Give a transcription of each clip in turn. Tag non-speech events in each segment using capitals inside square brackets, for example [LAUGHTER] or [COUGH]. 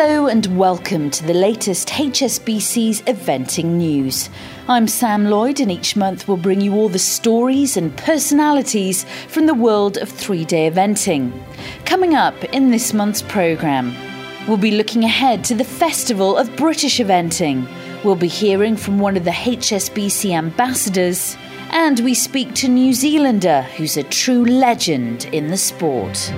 Hello and welcome to the latest HSBC's eventing news. I'm Sam Lloyd, and each month we'll bring you all the stories and personalities from the world of three day eventing. Coming up in this month's programme, we'll be looking ahead to the Festival of British Eventing. We'll be hearing from one of the HSBC ambassadors, and we speak to New Zealander who's a true legend in the sport.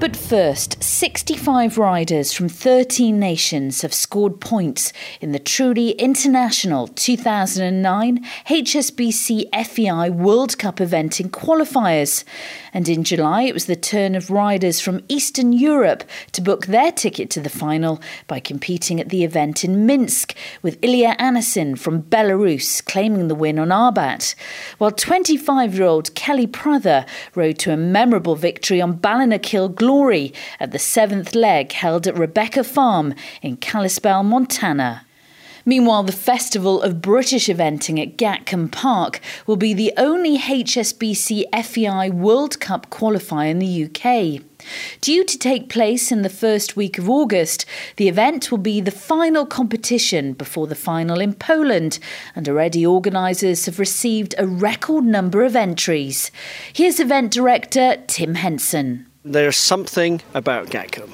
But first, 65 riders from 13 nations have scored points in the truly international 2009 HSBC FEI World Cup eventing qualifiers. And in July, it was the turn of riders from Eastern Europe to book their ticket to the final by competing at the event in Minsk, with Ilya Anasin from Belarus claiming the win on Arbat, while 25 year old Kelly Prather rode to a memorable victory on Ballinakil Glory at the seventh leg held at Rebecca Farm in Kalispell, Montana. Meanwhile, the Festival of British Eventing at Gatcombe Park will be the only HSBC FEI World Cup qualifier in the UK. Due to take place in the first week of August, the event will be the final competition before the final in Poland, and already organisers have received a record number of entries. Here's event director Tim Henson. There's something about Gatcombe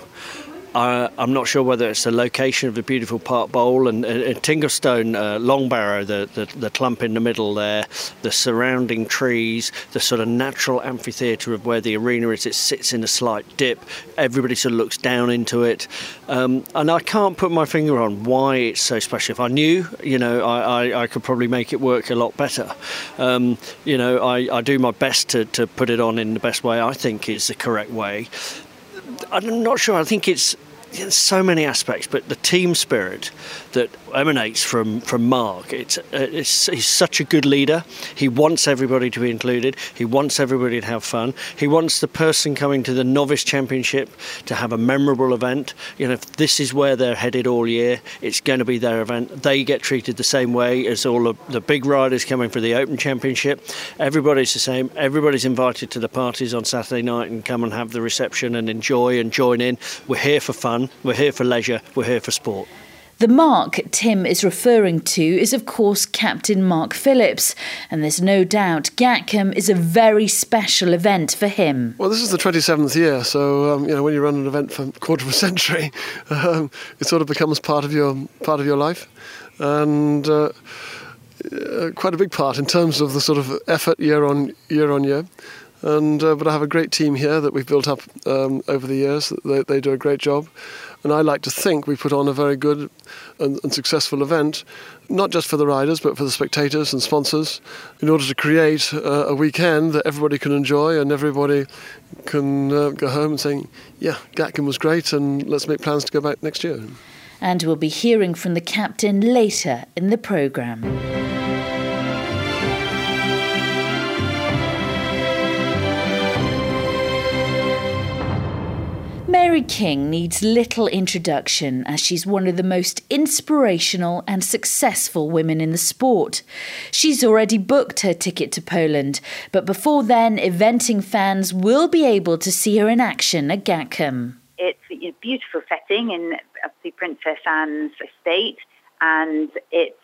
uh, I'm not sure whether it's the location of the beautiful Park Bowl and, and Tinglestone, uh, Longbarrow, the, the, the, clump in the middle there, the surrounding trees, the sort of natural amphitheatre of where the arena is. It sits in a slight dip. Everybody sort of looks down into it. Um, and I can't put my finger on why it's so special. If I knew, you know, I, I, I could probably make it work a lot better. Um, you know, I, I do my best to, to put it on in the best way I think is the correct way. I'm not sure. I think it's so many aspects, but the team spirit that emanates from, from Mark, it's, uh, it's, he's such a good leader. He wants everybody to be included. He wants everybody to have fun. He wants the person coming to the novice championship to have a memorable event. You know, if this is where they're headed all year, it's going to be their event. They get treated the same way as all of the big riders coming for the Open Championship. Everybody's the same. Everybody's invited to the parties on Saturday night and come and have the reception and enjoy and join in. We're here for fun. We're here for leisure. We're here for sport. The Mark Tim is referring to is, of course, Captain Mark Phillips, and there's no doubt Gatcombe is a very special event for him. Well, this is the 27th year, so um, you know when you run an event for a quarter of a century, [LAUGHS] um, it sort of becomes part of your part of your life, and. Uh, uh, quite a big part in terms of the sort of effort year on year on year. And uh, but I have a great team here that we've built up um, over the years. They, they do a great job, and I like to think we put on a very good and, and, successful event, not just for the riders but for the spectators and sponsors, in order to create uh, a weekend that everybody can enjoy and everybody can uh, go home and saying, "Yeah, Gatcombe was great, and let's make plans to go back next year." And we'll be hearing from the captain later in the programme. Mary King needs little introduction as she's one of the most inspirational and successful women in the sport. She's already booked her ticket to Poland, but before then, eventing fans will be able to see her in action at Gatcombe. It's a beautiful setting in the Princess Anne's estate, and it's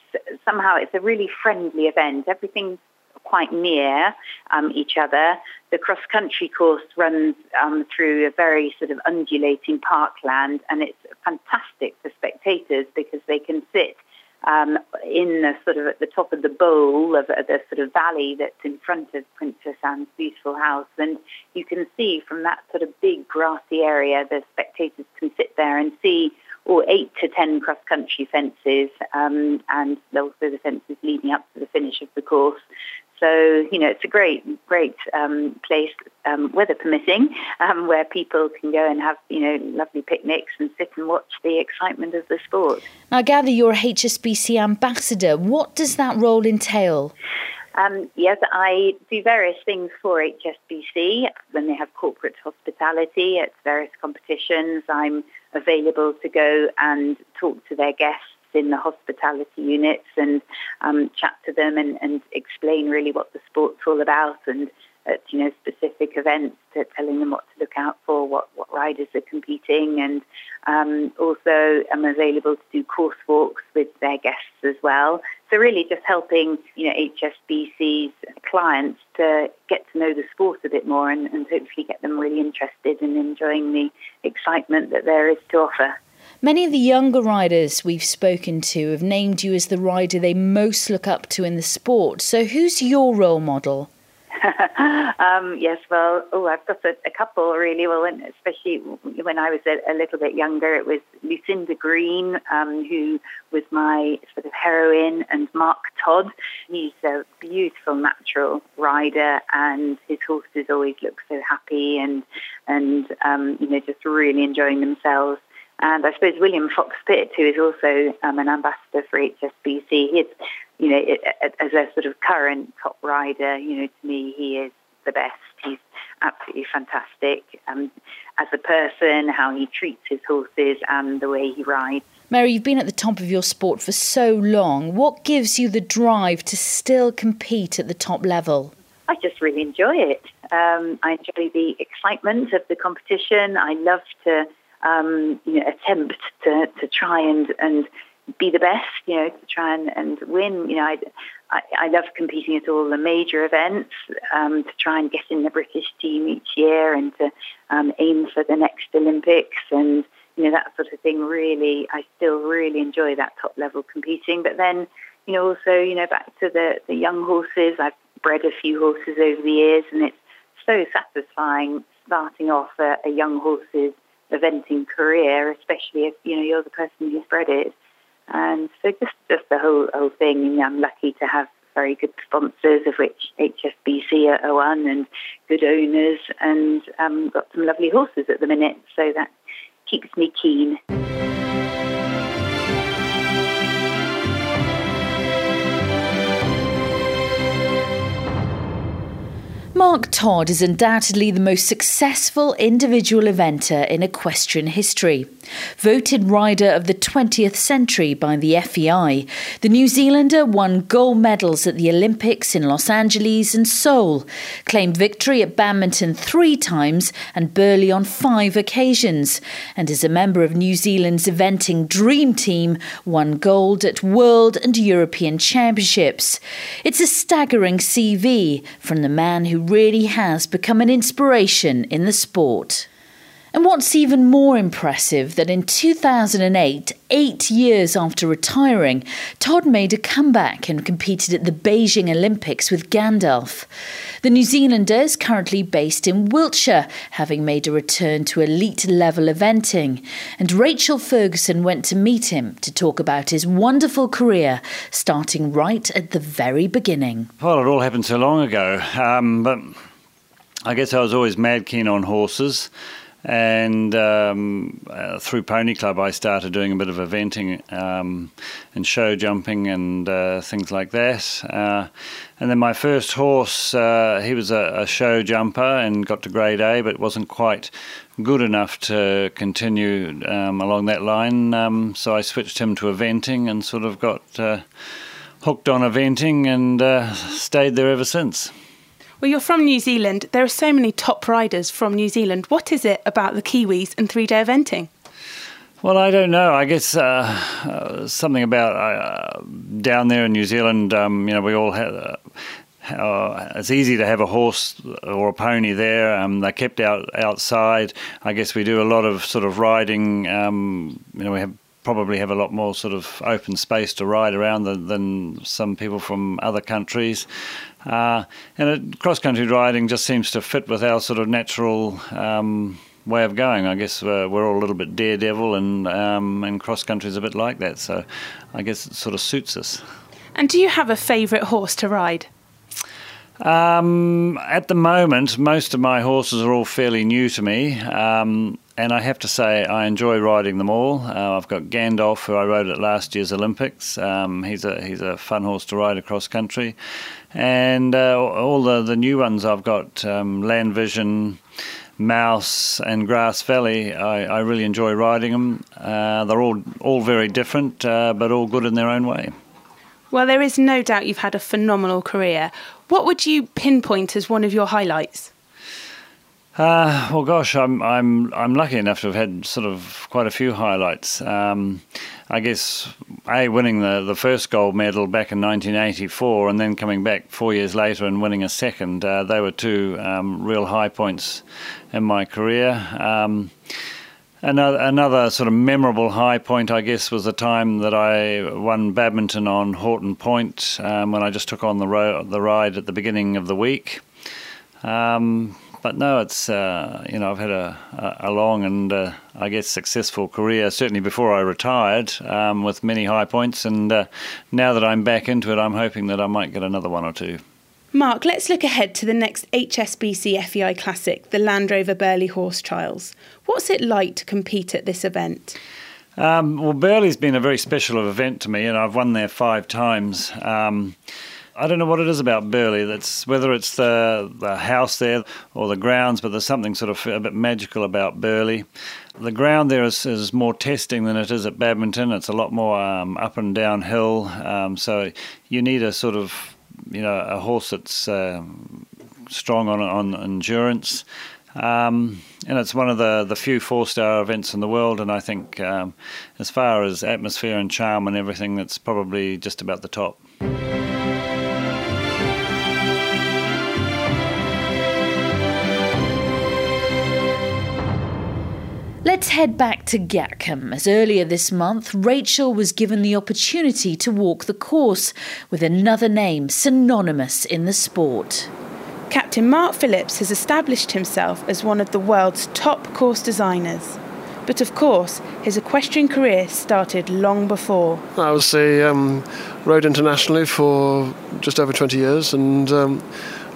somehow it's a really friendly event. Everything's quite near um, each other. The cross country course runs um, through a very sort of undulating parkland, and it's fantastic for spectators because they can sit um, in the sort of at the top of the bowl of, of the sort of valley that's in front of Princess Anne's beautiful house, and you can see from that sort of big grassy area, the spectators can sit there and see or eight to ten cross-country fences, um, and also the fences leading up to the finish of the course. So, you know, it's a great, great um, place, um, weather permitting, um, where people can go and have, you know, lovely picnics and sit and watch the excitement of the sport. I gather you're a HSBC ambassador. What does that role entail? Um, yes, I do various things for HSBC. When they have corporate hospitality at various competitions, I'm available to go and talk to their guests in the hospitality units and um, chat to them and, and explain really what the sport's all about and at you know specific events to telling them what to look out for, what, what riders are competing, and um, also I'm available to do course walks with their guests as well. So really just helping you know HSBC's clients to get to know the sport a bit more and, and hopefully get them really interested in enjoying the excitement that there is to offer. Many of the younger riders we've spoken to have named you as the rider they most look up to in the sport. So, who's your role model? [LAUGHS] um, yes, well, oh, I've got a, a couple really. Well, and especially when I was a, a, little bit younger, it was Lucinda Green, um, who was my sort of heroine, and Mark Todd. He's a beautiful natural rider, and his horses always look so happy and and um, you know just really enjoying themselves. And I suppose William Fox Pitt, who is also um, an ambassador for HSBC, he's, you know, as a sort of current top rider, you know, to me, he is the best. He's absolutely fantastic um, as a person, how he treats his horses and the way he rides. Mary, you've been at the top of your sport for so long. What gives you the drive to still compete at the top level? I just really enjoy it. Um, I enjoy the excitement of the competition. I love to um, you know, attempt to, to try and, and be the best, you know, to try and, and win. You know, I, I, I love competing at all the major events um, to try and get in the British team each year and to um, aim for the next Olympics and, you know, that sort of thing. Really, I still really enjoy that top level competing. But then, you know, also, you know, back to the, the young horses, I've bred a few horses over the years and it's so satisfying starting off a, a young horse's eventing career, especially if you know you're the person who spread it. And so just just the whole whole thing. Know, I'm lucky to have very good sponsors, of which HSBC are one, and good owners, and um, got some lovely horses at the minute. So that keeps me keen. Mark Todd is undoubtedly the most successful individual eventer in equestrian history. Voted Rider of the 20th Century by the FEI, the New Zealander won gold medals at the Olympics in Los Angeles and Seoul, claimed victory at badminton three times and Burghley on five occasions, and is a member of New Zealand's eventing dream team, won gold at World and European Championships. It's a staggering CV from the man who really has become an inspiration in the sport. And what's even more impressive that in 2008, eight years after retiring, Todd made a comeback and competed at the Beijing Olympics with Gandalf. The New Zealander is currently based in Wiltshire, having made a return to elite level eventing. And Rachel Ferguson went to meet him to talk about his wonderful career, starting right at the very beginning. Well, it all happened so long ago, um, but I guess I was always mad keen on horses and um, uh, through Pony Club, I started doing a bit of eventing um, and show jumping and uh, things like that. Uh, and then my first horse, uh, he was a, a, show jumper and got to grade A, but wasn't quite good enough to continue um, along that line. Um, so I switched him to eventing and sort of got uh, hooked on eventing and uh, stayed there ever since. Well, you're from New Zealand. There are so many top riders from New Zealand. What is it about the Kiwis and three day eventing? Well, I don't know. I guess uh, uh, something about uh, down there in New Zealand, um, you know, we all have. Uh, uh, it's easy to have a horse or a pony there. Um, they're kept out outside. I guess we do a lot of sort of riding. Um, you know, we have probably have a lot more sort of open space to ride around than, than some people from other countries. Uh, and cross country riding just seems to fit with our sort of natural um, way of going. I guess we're, we're, all a little bit daredevil, and um, and cross country is a bit like that. So I guess it sort of suits us. And do you have a favourite horse to ride? Um, at the moment, most of my horses are all fairly new to me. Um, and I have to say, I enjoy riding them all. Uh, I've got Gandalf, who I rode at last year's Olympics. Um, he's a he's a fun horse to ride across country, and uh, all the the new ones I've got um, Land Vision, Mouse and Grass Valley, I, I really enjoy riding them. Uh, they're all all very different, uh, but all good in their own way. Well, there is no doubt you've had a phenomenal career. What would you pinpoint as one of your highlights? Uh, well, gosh, I'm I'm I'm lucky enough to have had sort of quite a few highlights. Um, I guess a winning the the first gold medal back in 1984, and then coming back four years later and winning a second. Uh, they were two um, real high points in my career. Um, Another, another sort of memorable high point, I guess, was the time that I won badminton on Horton Point um, when I just took on the, ro- the ride at the beginning of the week. Um, but no, it's uh, you know I've had a, a long and uh, I guess successful career. Certainly before I retired, um, with many high points, and uh, now that I'm back into it, I'm hoping that I might get another one or two. Mark, let's look ahead to the next HSBC FEI Classic, the Land Rover Burghley Horse Trials. What's it like to compete at this event? Um, well, Burghley's been a very special event to me, and I've won there five times. Um, I don't know what it is about Burghley. That's whether it's the the house there or the grounds, but there's something sort of a bit magical about Burghley. The ground there is, is more testing than it is at badminton. It's a lot more um, up and down hill, um, so you need a sort of you know a horse that's um, strong on on endurance. Um, and it's one of the, the few four star events in the world, and I think um, as far as atmosphere and charm and everything, that's probably just about the top. Let's head back to Gatcombe, as earlier this month, Rachel was given the opportunity to walk the course with another name synonymous in the sport. Captain Mark Phillips has established himself as one of the world's top course designers. But of course, his equestrian career started long before. I was a um, rode internationally for just over 20 years and um,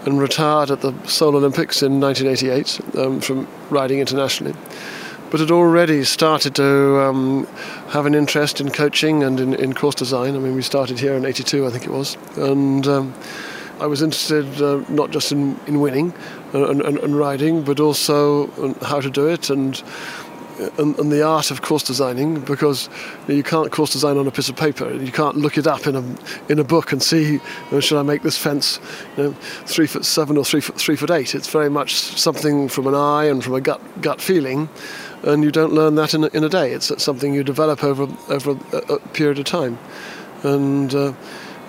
and retired at the Seoul Olympics in 1988 um, from riding internationally but had already started to um, have an interest in coaching and in, in, course design. I mean, we started here in 82, I think it was. And um, I was interested uh, not just in, in winning and, and, and, riding, but also how to do it and, and, and, the art of course designing because you can't course design on a piece of paper. You can't look it up in a, in a book and see, you know, should I make this fence you know, three foot seven or three foot, three foot eight? It's very much something from an eye and from a gut, gut feeling and you don't learn that in a, in a day. It's something you develop over over a, a period of time, and. Uh,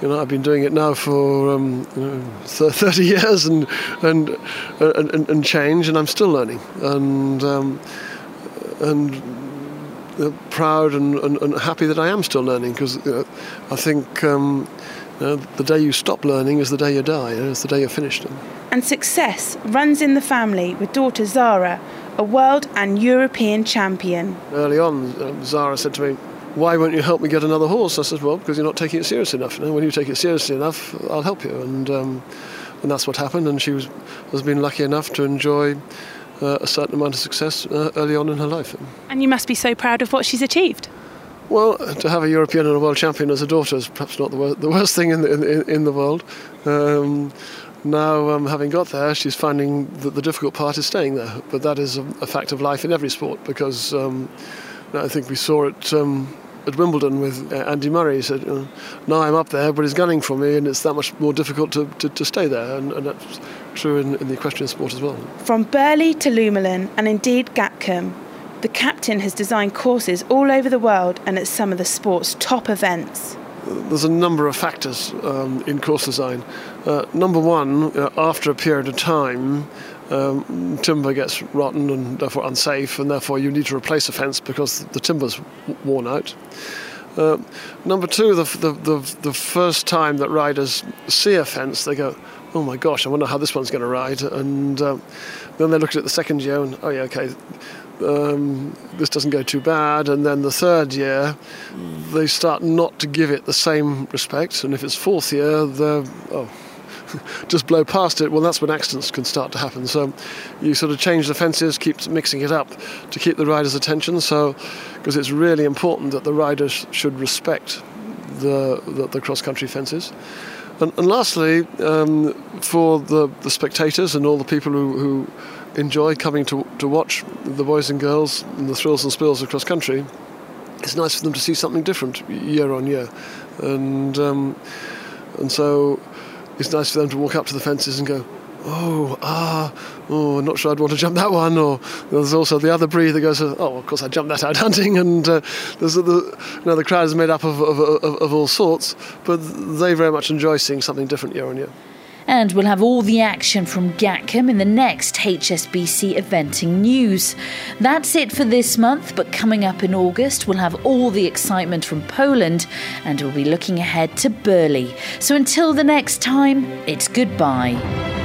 you know, I've been doing it now for um, you know, [LAUGHS] 30 years and, and and, and change, and I'm still learning, and um, and uh, proud and, and, and, happy that I am still learning because you know, I think um, you know, the day you stop learning is the day you die. You know, it's the day you're finished. And success runs in the family with daughter Zara, a world and European champion. Early on, uh, Zara said to me, why won't you help me get another horse? I said, well, because you're not taking it seriously enough. Know, when you take it seriously enough, I'll help you. And, um, and that's what happened. And she was, has been lucky enough to enjoy uh, a certain amount of success uh, early on in her life. And you must be so proud of what she's achieved. Well, to have a European and a world champion as a daughter is perhaps not the, wor- the worst thing in the, in, in the world. Um, now, um, having got there, she's finding that the difficult part is staying there. But that is a, a fact of life in every sport because um, I think we saw it um, at Wimbledon with uh, Andy Murray. He said, uh, Now I'm up there, but he's gunning for me, and it's that much more difficult to, to, to stay there. And, and that's true in, in, the equestrian sport as well. From Burghley to Luhmühlen, and indeed Gatcombe, the captain has designed courses all over the world and at some of the sport's top events there's a number of factors um, in course design. Uh, number one, uh, after a period of time, um, timber gets rotten and therefore unsafe, and therefore you need to replace a fence because the timber's worn out. Uh, number two, the, the, the, the, first time that riders see a fence, they go, oh my gosh, I wonder how this one's going to ride. And uh, then they look at it the second year and, oh yeah, okay, um, this doesn't go too bad. And then the third year, they start not to give it the same respect. And if it's fourth year, they're, oh, [LAUGHS] just blow past it, well, that's when accidents can start to happen. So you sort of change the fences, keep mixing it up to keep the rider's attention. So, because it's really important that the riders should respect the, the, the cross country fences. And, and lastly, um, for the, the spectators and all the people who, who enjoy coming to, to watch the boys and girls and the thrills and spills of cross country, it's nice for them to see something different year on year. And, um, and so it's nice for them to walk up to the fences and go, oh, ah, oh, not sure I'd want to jump that one. Or there's also the other breed that goes, oh, of course I jumped that out hunting. And uh, there's the, you know, the crowd is made up of, of, of, of all sorts, but they very much enjoy seeing something different year on year. And we'll have all the action from Gatcombe in the next HSBC eventing news. That's it for this month, but coming up in August, we'll have all the excitement from Poland and we'll be looking ahead to Burghley. So until the next time, it's goodbye.